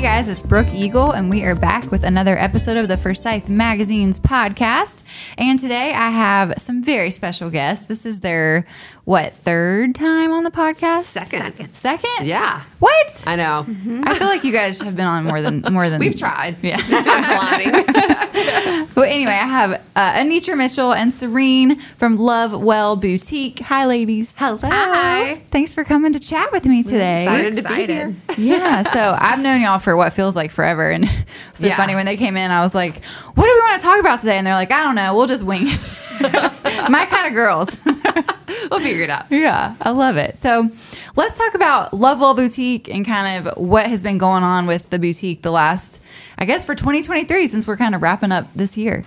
Hey guys, it's Brooke Eagle, and we are back with another episode of the Forsyth Magazine's podcast. And today I have some very special guests. This is their, what, third time on the podcast? Second. Second? Yeah. What? I know. I feel like you guys have been on more than more than We've tried. Yeah. This time's aligning. But anyway, I have uh, Anitra Mitchell and Serene from Love Well Boutique. Hi, ladies. Hello. Hi. Thanks for coming to chat with me today. excited to be excited. here. yeah, so I've known y'all for what feels like forever, and it's so Yeah. funny when they came in. I was like, "What do we want to talk about today?" And they're like, "I don't know. We'll just wing it." My kind of girls. We'll figure it out. yeah, I love it. So let's talk about Lovewell Boutique and kind of what has been going on with the boutique the last, I guess, for 2023 since we're kind of wrapping up this year.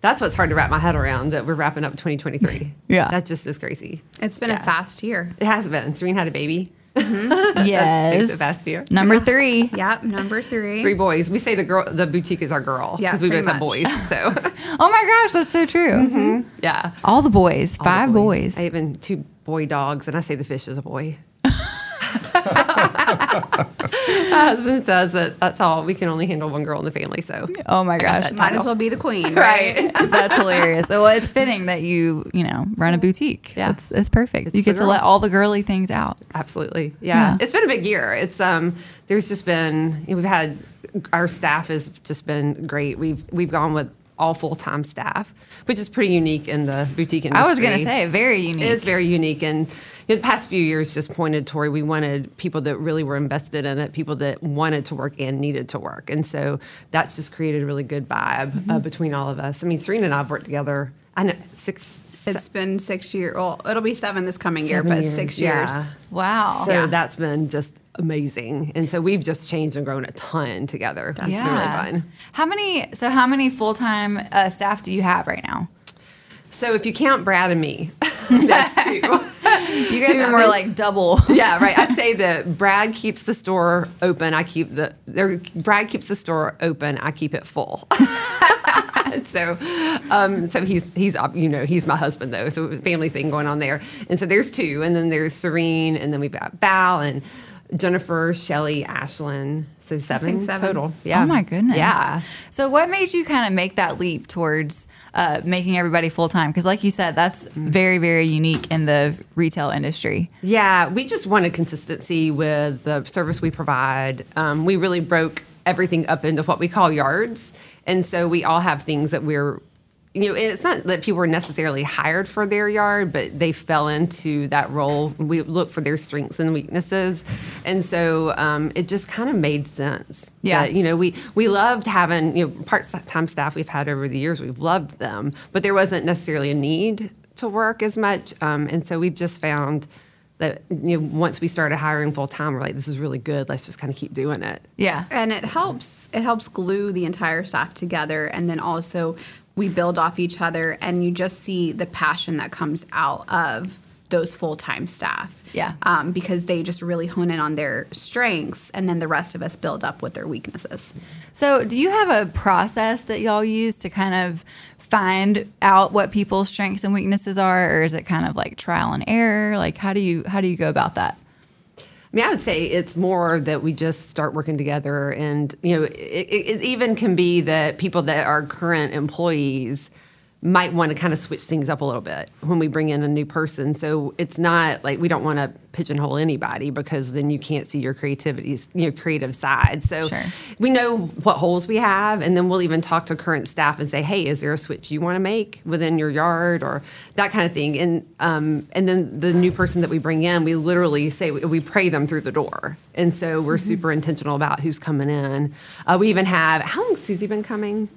That's what's hard to wrap my head around that we're wrapping up 2023. Yeah. That just is crazy. It's been Yeah. a fast year. It has been. Serene had a baby. Mm-hmm. Yes, makes it fast year. Number three. Yep, number three. Three boys. We say the girl, the boutique is our girl. Yeah, Because we pretty both have boys. So, Oh my gosh, that's so true. Mm-hmm. yeah. All the boys, All the five boys. I even two boy dogs, and I say the fish is a boy. My husband says that that's all. We can only handle one girl in the family. So, Oh my gosh, Might as well be the queen, right? That's hilarious. Well, it's fitting that you, you know, run a boutique. Yeah. it's, it's perfect. It's you get the to let all the girly things out. Absolutely. Yeah. Yeah. It's been a big year. It's um there's just been you know, we've had our staff has just been great. We've we've gone with all full-time staff, which is pretty unique in the boutique industry. I was gonna say very unique. It is very unique and you know, the past few years just pointed toward we wanted people that really were invested in it, people that wanted to work and needed to work. And so that's just created a really good vibe Mm-hmm. uh, between all of us. I mean, Serene and I have worked together I know six It's been six years. Well, it'll be seven this coming year, Seven but years, six yeah. years. wow. So Yeah. that's been just amazing. And so we've just changed and grown a ton together. That's been really fun. How many? So how many full time uh, staff do you have right now? So if you count Brad and me, that's two. You guys are more like double. yeah, right. I say that Brad keeps the store open. I keep the. Brad keeps the store open. I keep it full. so, um, so he's he's you know he's my husband though. So family thing going on there. And so there's two, and then there's Serene, and then we've got Val and Jennifer, Shelly, Ashlyn. So seven, seven. total. Yeah. Oh my goodness. Yeah. So what made you kind of make that leap towards uh, making everybody full time? Because like you said, that's Mm-hmm. very very unique in the retail industry. Yeah, we just wanted consistency with the service we provide. Um, we really broke everything up into what we call yards. And so we all have things that we're, you know, it's not that people were necessarily hired for their yard, but they fell into that role. We look for their strengths and weaknesses. And so um, it just kind of made sense. Yeah. that, you know, we, we loved having, you know, part time staff we've had over the years, we've loved them, but there wasn't necessarily a need to work as much. Um, and so we've just found that you know, once we started hiring full time, we're like, this is really good. Let's just kind of keep doing it. Yeah. And it helps. It helps glue the entire staff together, and then also we build off each other, and you just see the passion that comes out of those full time staff. Yeah. Um, because they just really hone in on their strengths, and then the rest of us build up with their weaknesses. So, do you have a process that y'all use to kind of find out what people's strengths and weaknesses are, or is it kind of like trial and error? Like, how do you how do you go about that? I mean, I would say it's more that we just start working together, and you know, it, it, it even can be that people that are current employees might want to kind of switch things up a little bit when we bring in a new person. So it's not like we don't want to pigeonhole anybody because then you can't see your creativities, your creative side. So Sure. we know what holes we have, and then we'll even talk to current staff and say, "Hey, is there a switch you want to make within your yard or that kind of thing?" And um, and then the new person that we bring in, we literally say we pray them through the door, and so we're super intentional about who's coming in. Uh, we even have how long has Susie been coming?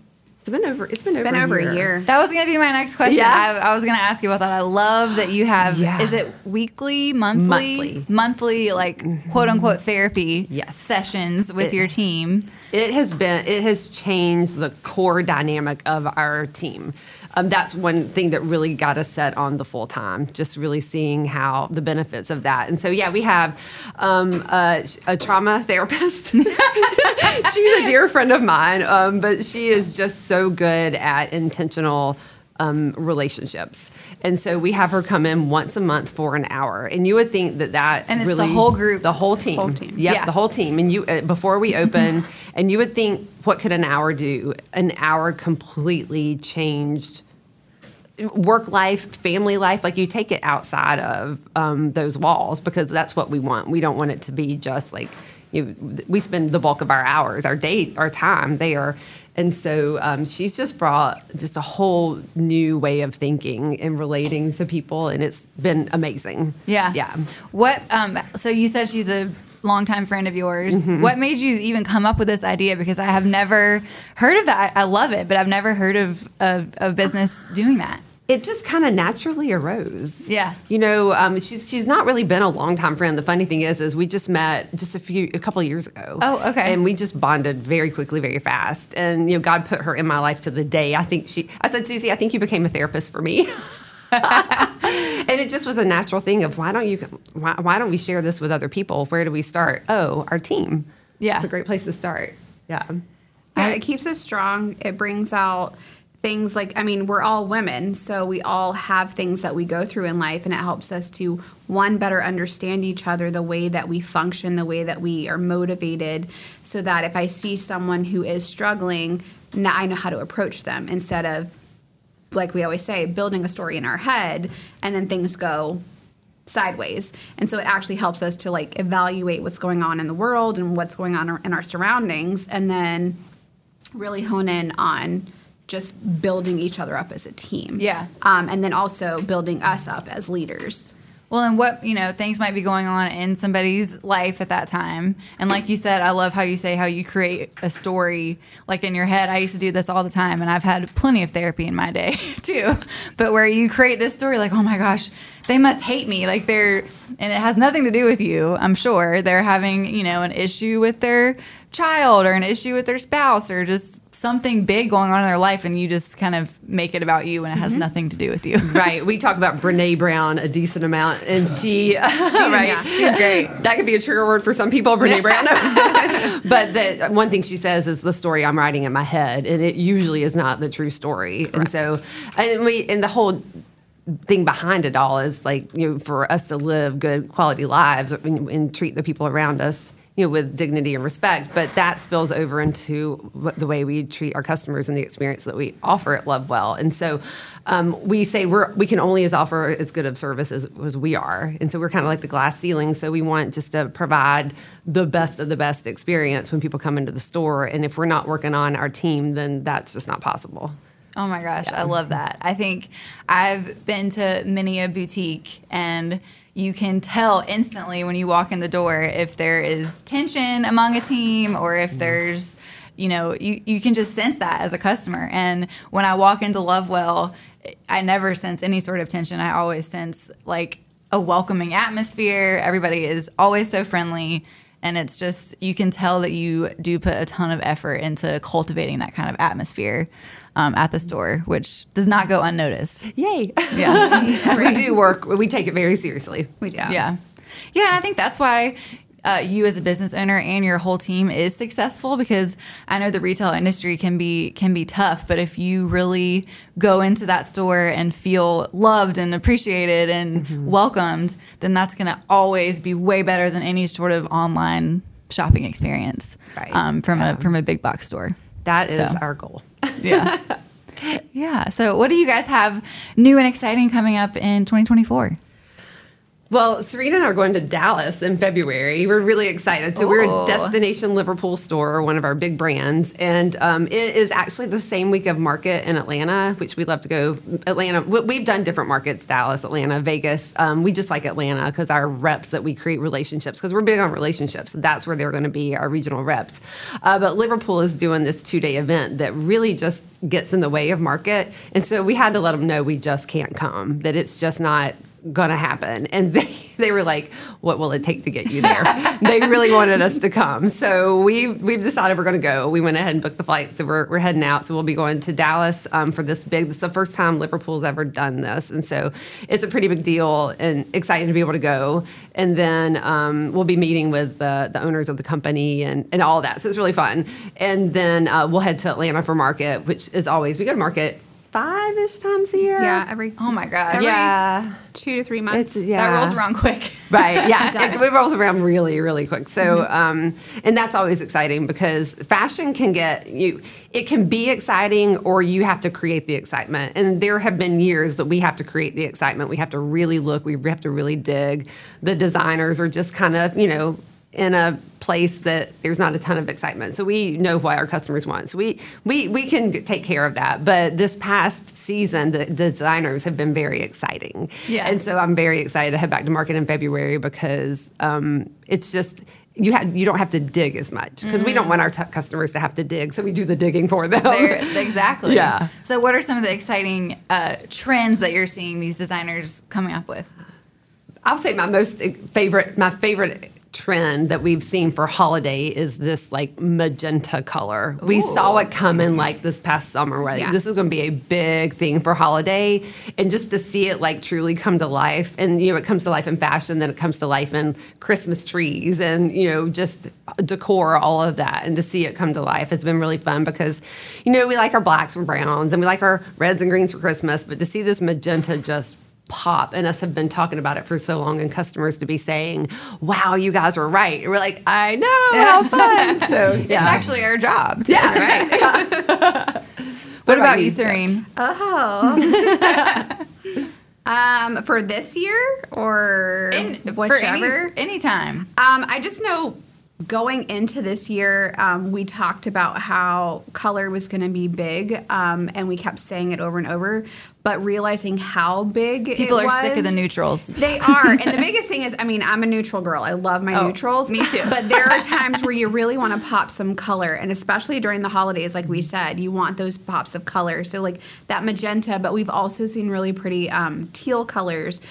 It's been over. It's been It's over been over a a year. That was going to be my next question. Yeah. I, I was going to ask you about that. I love that you have. Yeah. Is it weekly, monthly, Monthly. monthly, like quote unquote therapy Yes. sessions with It- your team? It has been. It has changed the core dynamic of our team. Um, that's one thing that really got us set on the full time. Just really seeing how the benefits of that. And so, yeah, we have um, a, a trauma therapist. She's a dear friend of mine, um, but she is just so good at intentional um, relationships. And so we have her come in once a month for an hour. And you would think that that And it's the whole group. the whole team, Whole team. Yep, Yeah. the whole team. And you uh, before we open, and you would think, what could an hour do? An hour completely changed work life, family life, like you take it outside of um, those walls because that's what we want. We don't want it to be just like we spend the bulk of our hours, our day, our time there. And so um, she's just brought just a whole new way of thinking and relating to people, and it's been amazing. Yeah. yeah. What? Um. So you said she's a longtime friend of yours. Mm-hmm. What made you even come up with this idea? Because I have never heard of that. I, I love it, but I've never heard of of a business doing that. It just kind of naturally arose. Yeah. You know, um, she's she's not really been a long time friend. The funny thing is, is we just met just a few a couple of years ago. Oh, okay. And we just bonded very quickly, very fast. And you know, God put her in my life to the day. I think she. I said, Susie, I think you became a therapist for me. and it just was a natural thing of why don't you why, why don't we share this with other people? Where do we start? Oh, our team. Yeah. it's a great place to start. Yeah. Yeah, it keeps us strong. It brings out things like I mean, we're all women, so we all have things that we go through in life and it helps us to one better understand each other, the way that we function, the way that we are motivated, so that if I see someone who is struggling, now I know how to approach them instead of like we always say, building a story in our head and then things go sideways. And so it actually helps us to like evaluate what's going on in the world and what's going on in our surroundings and then really hone in on just building each other up as a team. Yeah. Um, and then also building us up as leaders. Well, and what, you know, things might be going on in somebody's life at that time. And like you said, I love how you say how you create a story like in your head. I used to do this all the time and I've had plenty of therapy in my day too. But where you create this story like, "Oh my gosh, they must hate me." Like they're and it has nothing to do with you, I'm sure. They're having, you know, an issue with their child or an issue with their spouse or just something big going on in their life and you just kind of make it about you and it has mm-hmm. nothing to do with you. Right. We talk about Brene Brown a decent amount, and she, she's right. yeah. She's great. That could be a trigger word for some people, Brene Brown. but the one thing she says is the story I'm writing in my head, and it usually is not the true story. And so, and we, and the whole thing behind it all is like you know for us to live good quality lives and, and treat the people around us you know with dignity and respect but that spills over into the way we treat our customers and the experience that we offer at love well. And so um, we say we're we can only as offer as good of service as, as we are. And so we're kind of like the glass ceiling. So we want just to provide the best of the best experience when people come into the store. And if we're not working on our team then that's just not possible. Oh my gosh, I love that. I think I've been to many a boutique and you can tell instantly when you walk in the door if there is tension among a team or if mm-hmm. there's, you know, you, you can just sense that as a customer. And when I walk into Lovewell, I never sense any sort of tension. I always sense like a welcoming atmosphere. Everybody is always so friendly. And it's just, you can tell that you do put a ton of effort into cultivating that kind of atmosphere um, at the store, which does not go unnoticed. yay Yeah. we do work we take it very seriously We do. yeah. Yeah. And I think that's why uh, you as a business owner and your whole team is successful because I know the retail industry can be can be tough, but if you really go into that store and feel loved and appreciated and welcomed, then that's going to always be way better than any sort of online shopping experience Right. um, from a from a big box store. That is So. our goal. Yeah. yeah. So, what do you guys have new and exciting coming up in 2024? Well, Serene and I are going to Dallas in February. We're really excited. So we're a destination Liverpool store, one of our big brands, and um, it is actually the same week of market in Atlanta, which we love to go. Atlanta, we- we've done different markets: Dallas, Atlanta, Vegas. Um, we just like Atlanta because our reps that we create relationships because we're big on relationships. That's where they're going to be our regional reps. Uh, but Liverpool is doing this two-day event that really just gets in the way of market, and so we had to let them know we just can't come. That it's just not gonna happen. And they, they were like what will it take to get you there? They really wanted us to come. So we we've decided we're gonna go. We went ahead and booked the flight. So we're, we're heading out. So we'll be going to dallas um, for this big this is the first time liverpool's ever done this. And so it's a pretty big deal and exciting to be able to go. And then um, we'll be meeting with the, the owners of the company and, and all that. So it's really fun. And then uh, we'll head to atlanta for market which is always we go to market five ish times a year. Yeah, every Oh my god, Every- Yeah. two to three months. It's yeah. That rolls around quick. Right. Yeah. does. it, it rolls around really, really quick. So, um, and that's always exciting because fashion can get you. It can be exciting, or you have to create the excitement. And there have been years that we have to create the excitement. We have to really look. We have to really dig. The designers are just kind of, you know. In a place that there's not a ton of excitement, so we know what our customers want. So we we we can take care of that. But this past season, the designers have been very exciting. Yeah. and so I'm very excited to head back to market in February because um, it's just you have you don't have to dig as much because we don't want our t- customers to have to dig, so we do the digging for them. There, exactly. Yeah. So, what are some of the exciting uh, trends that you're seeing these designers coming up with? I'll say my most favorite, my favorite trend that we've seen for holiday is this like magenta color. We saw it coming like this past summer. Right, Yeah. this is going to be a big thing for holiday, and just to see it like truly come to life, and you know, it comes to life in fashion, then it comes to life in Christmas trees, and you know, just decor, all of that, and to see it come to life has been really fun because, you know, we like our blacks and browns, and we like our reds and greens for Christmas, but to see this magenta just pop and us have been talking about it for so long and customers to be saying wow you guys were right and we're like i know how fun so yeah It's actually our job. too, Yeah. Right. what about you, Serene? Oh. um, for this year or In- for whichever. any, anytime. Um, I just know going into this year, um, we talked about how color was going to be big, um, and we kept saying it over and over. But realizing how big People are sick of the neutrals. They are, and the biggest thing is, I mean, I'm a neutral girl. I love my Oh, neutrals. me too. But there are times where you really want to pop some color, and especially during the holidays, like we said, you want those pops of color. So like that magenta, but we've also seen really pretty um, teal colors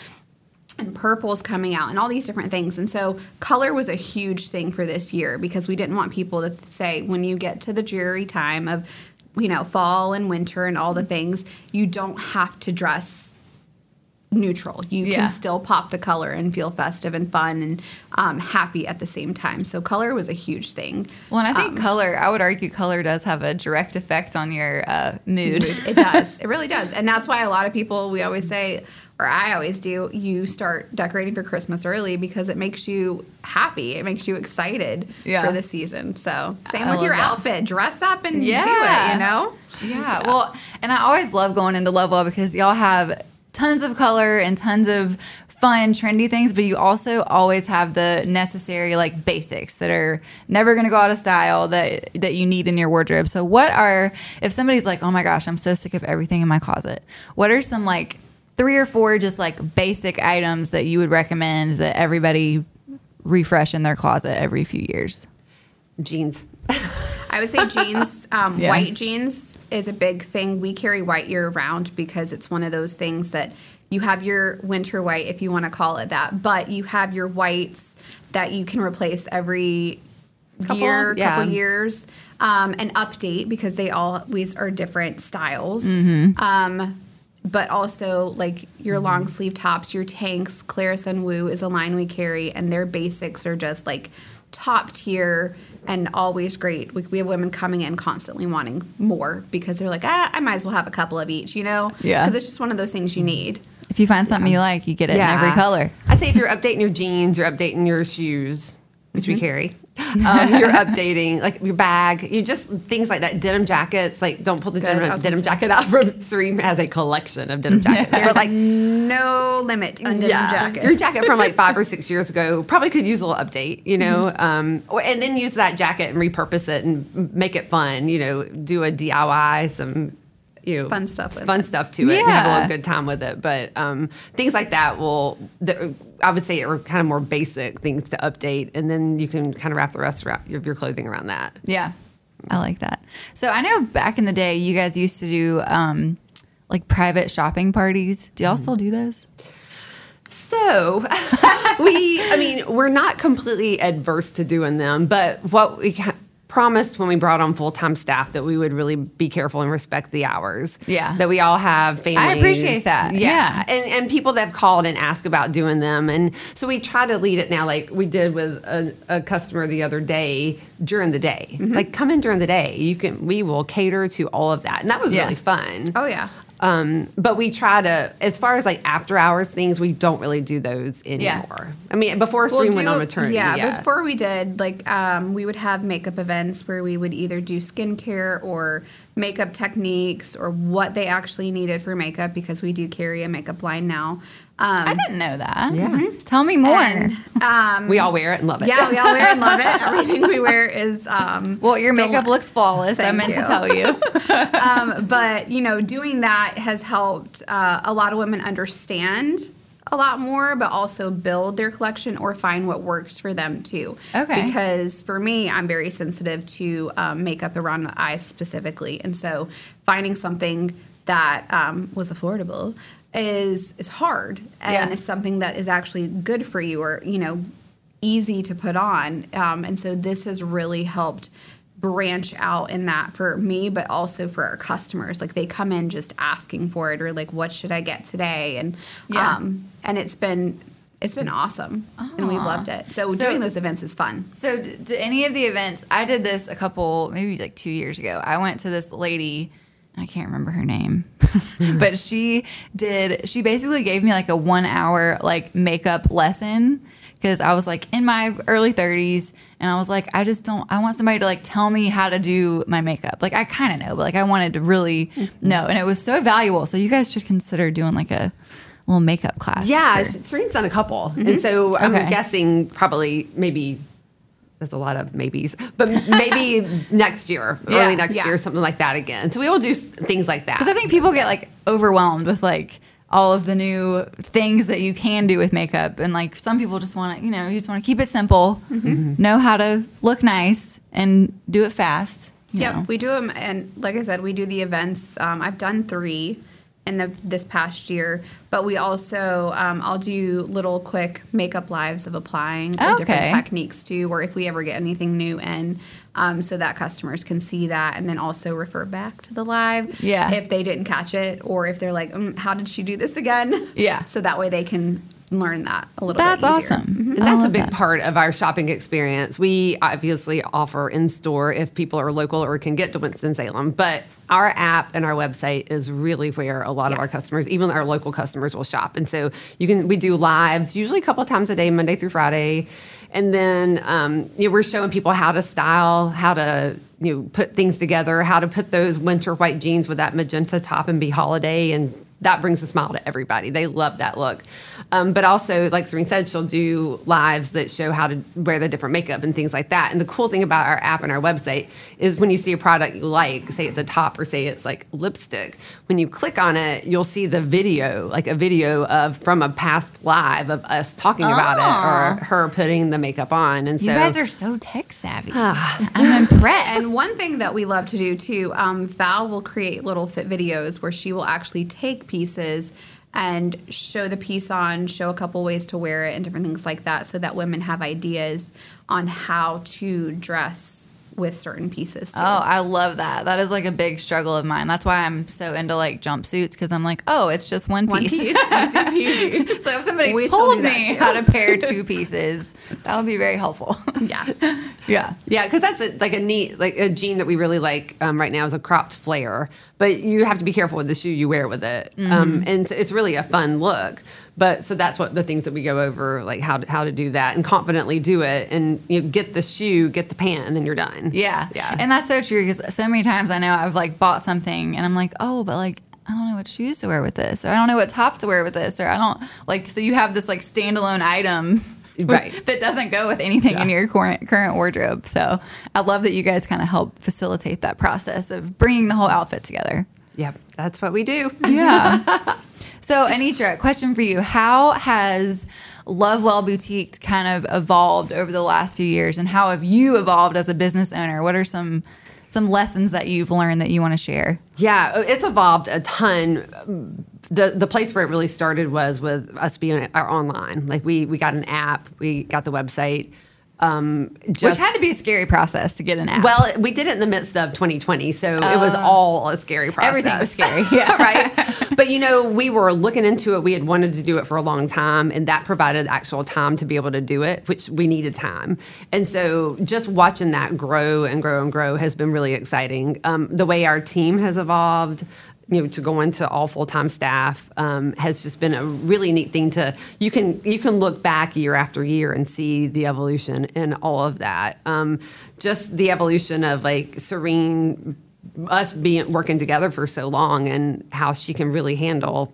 and purples coming out and all these different things. And so color was a huge thing for this year because we didn't want people to say when you get to the dreary time of you know fall and winter and all the things, you don't have to dress neutral. You Yeah. can still pop the color and feel festive and fun and um, happy at the same time. So color was a huge thing. Well, and I think Um, color, I would argue color does have a direct effect on your uh, mood. It does. It really does. And that's why a lot of people, we always say, or I always do, you start decorating for Christmas early because it makes you happy. It makes you excited Yeah. for the season. So, same I with your that. outfit. Dress up and do it, you know? Yeah. Well, and I always love going into Lovewell because y'all have tons of color and tons of fun, trendy things, but you also always have the necessary like basics that are never going to go out of style that that you need in your wardrobe. So what are if somebody's like, "Oh my gosh, I'm so sick of everything in my closet." What are some like three or four just like basic items that you would recommend that everybody refresh in their closet every few years? jeans I would say jeans, um, Yeah. white jeans is a big thing. We carry white year round because it's one of those things that you have your winter white, if you want to call it that, but you have your whites that you can replace every Couple, year, yeah. couple years, um, and update because they always are different styles. Mm-hmm. Um, but also like your long sleeve tops, your tanks, Clara Sunwoo is a line we carry, and their basics are just like top tier and always great. We, we have women coming in constantly wanting more because they're like, ah, I might as well have a couple of each, you know? Yeah. Because it's just one of those things you need. If you find something you like, you get it in every color. I'd say if you're updating your jeans, you're updating your shoes, which Mm-hmm. we carry. Um, you're updating like your bag. You just things like that. Denim jackets. Like don't pull the Good, denim, denim jacket out from Serene has a collection of denim jackets. There's like no limit on denim yeah, jackets. your jacket from like five or six years ago probably could use a little update, you know, Mm-hmm. um, or, and then use that jacket and repurpose it and make it fun. You know, do a DIY, some you Fun stuff with fun it. stuff to it, and have a little good time with it. But um, things like that will, the, I would say, are kind of more basic things to update, and then you can kind of wrap the rest of your clothing around that. Yeah, I like that. So I know back in the day, you guys used to do um, like private shopping parties. Do y'all still do those? So we, I mean, we're not completely adverse to doing them, but what we promised when we brought on full time staff that we would really be careful and respect the hours. Yeah. that we all have families. I appreciate that. Yeah. and and people that have called and asked about doing them, and so we try to lead it now, like we did with a, a customer the other day during the day. Mm-hmm. Like come in during the day. You can, we will cater to all of that, and that was Yeah. really fun. Oh, yeah. Um, but we try to, as far as like after hours things, we don't really do those anymore. Yeah. I mean, before We'll Serene went on maternity, Yeah, yeah, before we did, like, um, we would have makeup events where we would either do skincare or makeup techniques or what they actually needed for makeup because we do carry a makeup line now. Um, I didn't know that. Yeah. Tell me more. and, um, we all wear it and love it. yeah, we all wear it and love it. Everything we wear is um, well, your makeup looks flawless. I Thank meant to tell you. um, but you know, doing that has helped uh, a lot of women understand a lot more, but also build their collection or find what works for them too. Okay. Because for me, I'm very sensitive to um, makeup around the eyes specifically, and so finding something that um, was affordable is is hard and Yeah. is something that is actually good for you or you know easy to put on um, and so this has really helped branch out in that for me but also for our customers like they come in just asking for it or like what should i get today and Yeah. um and it's been it's been awesome and we've loved it so, So- doing those events is fun So, d- any of the events? I did this a couple, maybe like two years ago. I went to this lady. I can't remember her name, but she did. She basically gave me like a one hour like makeup lesson because I was like in my early 30s and I was like, I just don't. I want somebody to like tell me how to do my makeup. Like I kind of know, but like I wanted to really mm-hmm. know, and it was so valuable. So you guys should consider doing like a little makeup class. Yeah, for- Serene's done a couple, and mm-hmm. so I'm Okay. guessing probably maybe there's a lot of maybes, but maybe next year, Yeah, early next yeah. year, something like that again. So we will do things like that. Because I think people get like overwhelmed with like all of the new things that you can do with makeup, and like some people just want to, you know, you just want to keep it simple, Mm-hmm. know how to look nice, and do it fast. you Yep, know. we do them, and like I said, we do the events. Um, I've done three in the this past year, but we also um, I'll do little quick makeup lives of applying the different techniques too, or if we ever get anything new in, um, so that customers can see that and then also refer back to the live. Yeah. if they didn't catch it, or if they're like, mm, "How did she do this again?" Yeah. so that way they can learn that a little. That's bit easier. awesome. And that's a big that. part of our shopping experience. We obviously offer in store if people are local or can get to Winston-Salem, but our app and our website is really where a lot of our customers, even our local customers, will shop. And so you can we do lives usually a couple of times a day, Monday through Friday. And then um, you know, we're showing people how to style, how to you know put things together, how to put those winter white jeans with that magenta top and be holiday, and that brings a smile to everybody. They love that look. Um, but also, like Serene said, she'll do lives that show how to wear the different makeup and things like that. And the cool thing about our app and our website is when you see a product you like, say it's a top or say it's like lipstick, when you click on it, you'll see the video, like a video of from a past live of us talking about Oh. it or her putting the makeup on. And so You guys are so tech savvy. I'm impressed. And one thing that we love to do too, um, Val will create little fit videos where she will actually take pieces and show the piece on, show a couple ways to wear it, and different things like that, so that women have ideas on how to dress with certain pieces. Too. Oh, I love that. That is like a big struggle of mine. That's why I'm so into like jumpsuits because I'm like, oh, it's just one piece. One piece. piece, easy peasy. so if somebody We told me how to pair two pieces, that would be very helpful. yeah. yeah. Yeah, because that's a, like a neat, like a jean that we really like um, right now is a cropped flare. But you have to be careful with the shoe you wear with it, um, and so it's really a fun look. But so that's what the things that we go over, like how to, how to do that and confidently do it, and you know, get the shoe, get the pant, and then you're done. Yeah. yeah. And that's so true because so many times I know I've like bought something and I'm like, oh, but like, I don't know what shoes to wear with this, or I don't know what top to wear with this, or I don't like. So you have this like standalone item. Right. that doesn't go with anything in your current current wardrobe. So I love that you guys kind of help facilitate that process of bringing the whole outfit together. Yep, that's what we do. Yeah. so, Anitra, question for you: How has Love Well Boutique kind of evolved over the last few years, and how have you evolved as a business owner? What are some some lessons that you've learned that you want to share? Yeah, uh, it's evolved a ton. The the place where it really started was with us being our online. Like we we got an app, we got the website. Um, Which had to be a scary process to get an app. well, we did it in the midst of 2020, so it was all a scary process. everything was scary. Yeah. right. But you know, we were looking into it. We had wanted to do it for a long time, and that provided actual time to be able to do it, which we needed time. And so, just watching that grow and grow and grow has been really exciting. Um, the way our team has evolved. you know to go into all full time staff um, has just been a really neat thing to you can you can look back year after year and see the evolution in all of that. Um, just the evolution of like Serene, us being working together for so long, and how she can really handle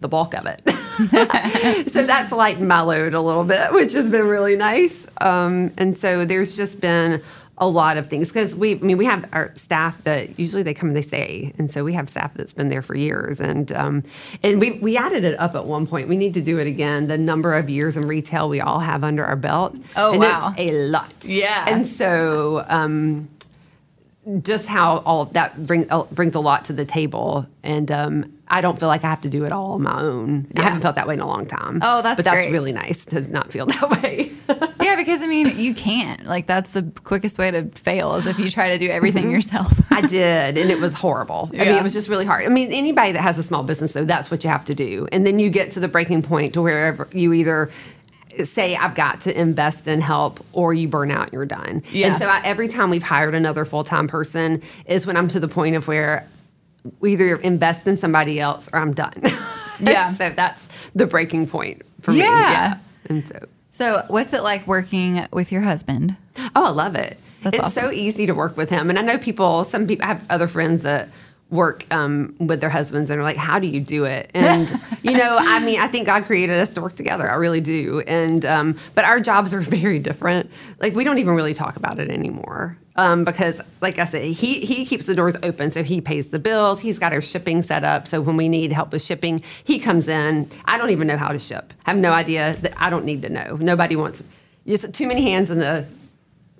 the bulk of it. so that's lightened my load a little bit, which has been really nice. Um, and so there's just been a lot of things because we, I mean, we have our staff that usually they come and they stay, and so we have staff that's been there for years, and um, and we we added it up at one point. We need to do it again. The number of years in retail we all have under our belt. Oh, and wow. it's a lot. Yeah. and so. Um, just how all of that brings uh, brings a lot to the table, and um, I don't feel like I have to do it all on my own. I haven't felt that way in a long time. Oh, that's but that's great. really nice to not feel that way. Yeah, because I mean, you can't. Like, that's the quickest way to fail is if you try to do everything yourself. I did, and it was horrible. I mean, it was just really hard. I mean, anybody that has a small business, though, that's what you have to do, and then you get to the breaking point to wherever you either say I've got to invest in help or you burn out and you're done. Yeah. And so I, every time we've hired another full-time person is when I'm to the point of where we either invest in somebody else or I'm done. Yeah. so that's the breaking point for me. Yeah. Yeah. And so So, what's it like working with your husband? Oh, I love it. That's it's awesome. so easy to work with him. And I know people, some people I have other friends that work um, with their husbands and are like, how do you do it? And, you know, I mean, I think God created us to work together. I really do. And, um, but our jobs are very different. Like, we don't even really talk about it anymore. Um, because, like I said, he he keeps the doors open, so he pays the bills. He's got our shipping set up, so when we need help with shipping, he comes in. I don't even know how to ship. I have no idea. That I don't need to know. Nobody wants. Just too many hands in the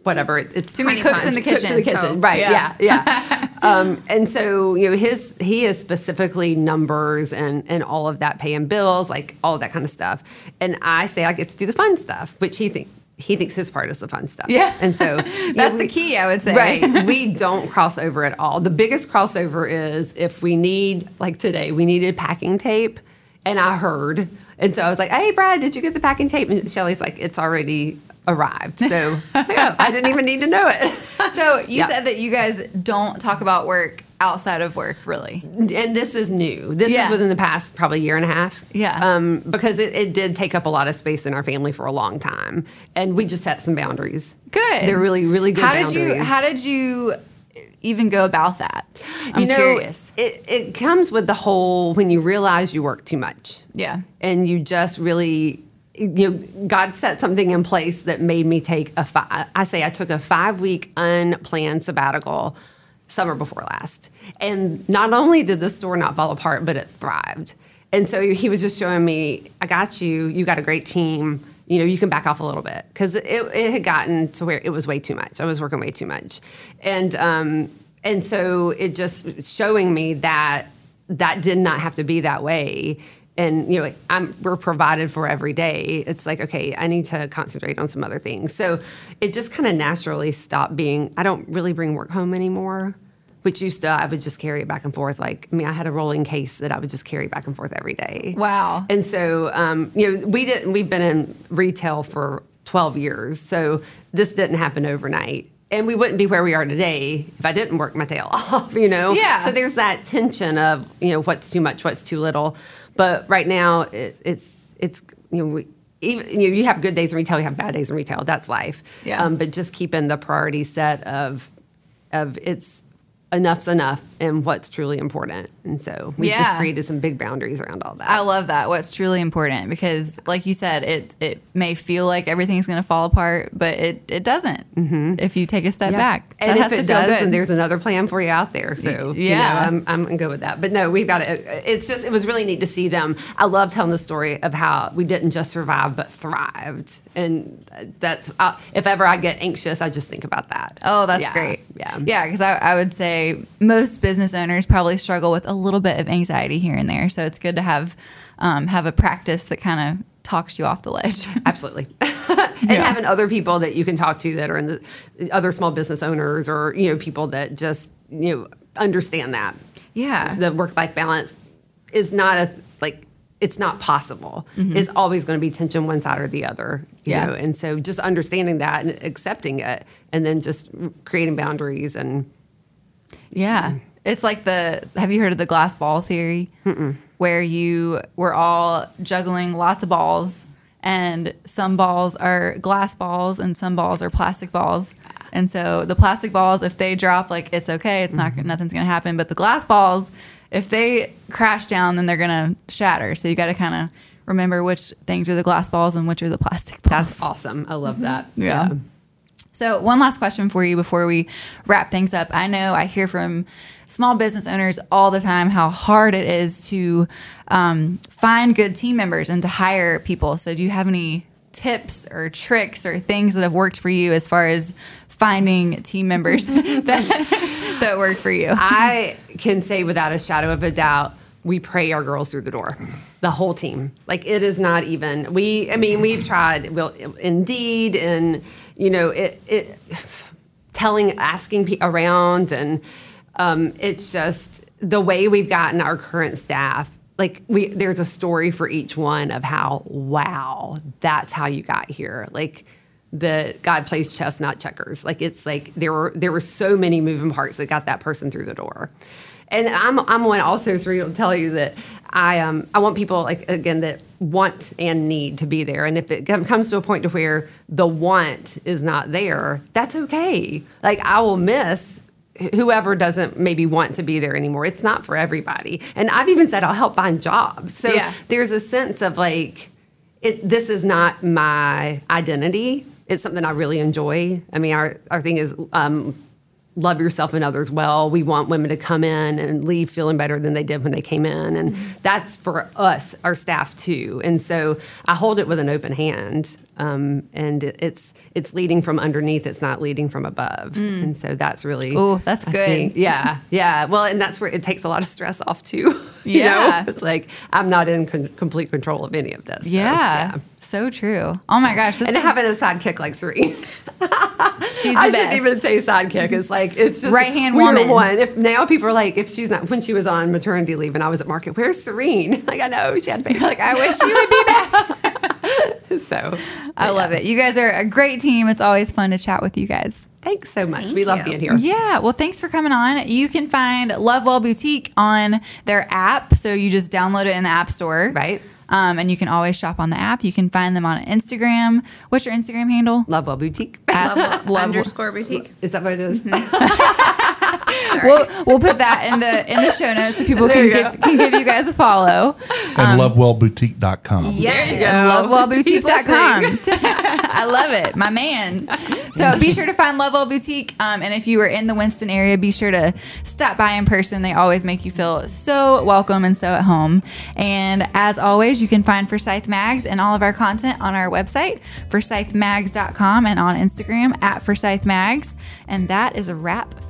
whatever. It- It's Too many cooks in the kitchen. In the kitchen, Oh. right? Yeah. Yeah, yeah. um, and so you know, his he is specifically numbers and and all of that, paying bills, like all that kind of stuff. And I say I get to do the fun stuff, which he thinks he thinks his part is the fun stuff. Yeah. and so That's know, the key, I would say. Right. We don't cross over at all. The biggest crossover is if we need, like today, we needed packing tape, and I heard, and so I was like, "Hey, Brad, did you get the packing tape?" And Shelly's like, "It's already arrived." So yeah, I didn't even need to know it. So, you Yeah. said that you guys don't talk about work outside of work, really. and this is new. This Yeah. is within the past probably year and a half. Yeah. Um, because it, it did take up a lot of space in our family for a long time, and we just set some boundaries. Good. They're really, really good How did you? How did you even go about that? I'm you know, curious. It, it comes with the whole when you realize you work too much. Yeah. And you just really, you know, God set something in place that made me take a five, I say I took a five week unplanned sabbatical summer before last. And not only did the store not fall apart, but it thrived. And so he was just showing me, I got you, you got a great team. You know, you can back off a little bit because it, it had gotten to where it was way too much. I was working way too much, and um, and so it just showing me that that did not have to be that way and you know I'm, we're provided for every day it's like okay i need to concentrate on some other things so it just kind of naturally stopped being i don't really bring work home anymore which used to i would just carry it back and forth like i mean i had a rolling case that i would just carry back and forth every day Wow. and so um, you know we didn't we've been in retail for 12 years so this didn't happen overnight and we wouldn't be where we are today if I didn't work my tail off, you know? Yeah. So there's that tension of, you know, what's too much, what's too little. But right now, it, it's, it's, you know, we, even, you know, you have good days in retail, you have bad days in retail. That's life. Yeah. Um, but just keeping the priority set of, of it's enough's enough and what's truly important. And so we just created some big boundaries around all that. I love that. What's truly important because, like you said, it it may feel like everything's going to fall apart, but it it doesn't. If you take a step Yeah. back, And That if it does, then there's another plan for you out there. So Yeah. yeah, you know, I'm I'm good with that. But no, we've got it. It's just it was really neat to see them. I love telling the story of how we didn't just survive but thrived, and that's uh, if ever I get anxious, I just think about that. Oh, that's Yeah. great. Yeah, Yeah, because I, I would say most business owners probably struggle with a little bit of anxiety here and there. So it's good to have um, have a practice that kind of talks you off the ledge. absolutely. and Yeah. having other people that you can talk to that are in the other small business owners or you know people that just you know understand that yeah. the work life balance is not a like it's not possible. Mm-hmm. It's always going to be tension one side or the other. You Yeah. know? And so just understanding that and accepting it and then just creating boundaries and Yeah. It's like the. Have you heard of the glass ball theory? Where you we're all juggling lots of balls, and some balls are glass balls, and some balls are plastic balls. And so the plastic balls, if they drop, like it's okay, it's not mm-hmm. nothing's gonna happen. But the glass balls, if they crash down, then they're gonna shatter. So you got to kind of remember which things are the glass balls and which are the plastic balls. That's awesome. I love mm-hmm. that. Yeah. So, one last question for you before we wrap things up. I know I hear from small business owners all the time how hard it is to um, find good team members and to hire people. So, do you have any tips or tricks or things that have worked for you as far as finding team members that, that work for you? I can say without a shadow of a doubt, we pray our girls through the door, the whole team. Like it is not even we. I mean, we've tried. Well, Indeed, and you know, it, it telling, asking around, and um, it's just the way we've gotten our current staff. Like we, there's a story for each one of how wow, that's how you got here. Like the God plays chess, not checkers. Like it's like there were there were so many moving parts that got that person through the door. And I'm I'm one also Serena will tell you that I um I want people like again that want and need to be there. And if it comes to a point to where the want is not there, that's okay. Like I will miss whoever doesn't maybe want to be there anymore. It's not for everybody. And I've even said I'll help find jobs. So Yeah. there's a sense of like it this is not my identity. It's something I really enjoy. I mean, our our thing is um, love yourself and others well. We want women to come in and leave feeling better than they did when they came in, and that's for us, our staff too. And so I hold it with an open hand, um, and it, it's it's leading from underneath. It's not leading from above, and so that's really oh, that's I good. think- yeah, yeah. Well, and that's where it takes a lot of stress off too. you Yeah. know? it's like I'm not in con- complete control of any of this. So, yeah, so true. Oh my gosh, this And is, having a sidekick like Serene. she's the I best. shouldn't even say sidekick. It's like it's just Right-hand we're woman. One. If now people are like, if she's not when she was on maternity leave and I was at market, where's Serene? Like I know she had baby. like I wish she would be back. so I love it. You guys are a great team. It's always fun to chat with you guys. thanks so much. Thank we love you. being here. Yeah, well, thanks for coming on. You can find Love Well Boutique on their app. So you just download it in the App Store. Right. Um, and you can always shop on the app. You can find them on Instagram. What's your Instagram handle? Lovewell Boutique. At Love, Love- underscore boutique. Is that what it is? We'll, we'll put that in the in the show notes so people can give, can give you guys a follow. and lovewellboutique.com. Yes, you go. lovewellboutique.com. I love it, my man. So be sure to find Lovewell Boutique. Um, and if you are in the Winston area, be sure to stop by in person. They always make you feel so welcome and so at home. And as always, you can find Forsyth Mags and all of our content on our website, forsythmags.com, and on Instagram at Forsyth Mags. And that is a wrap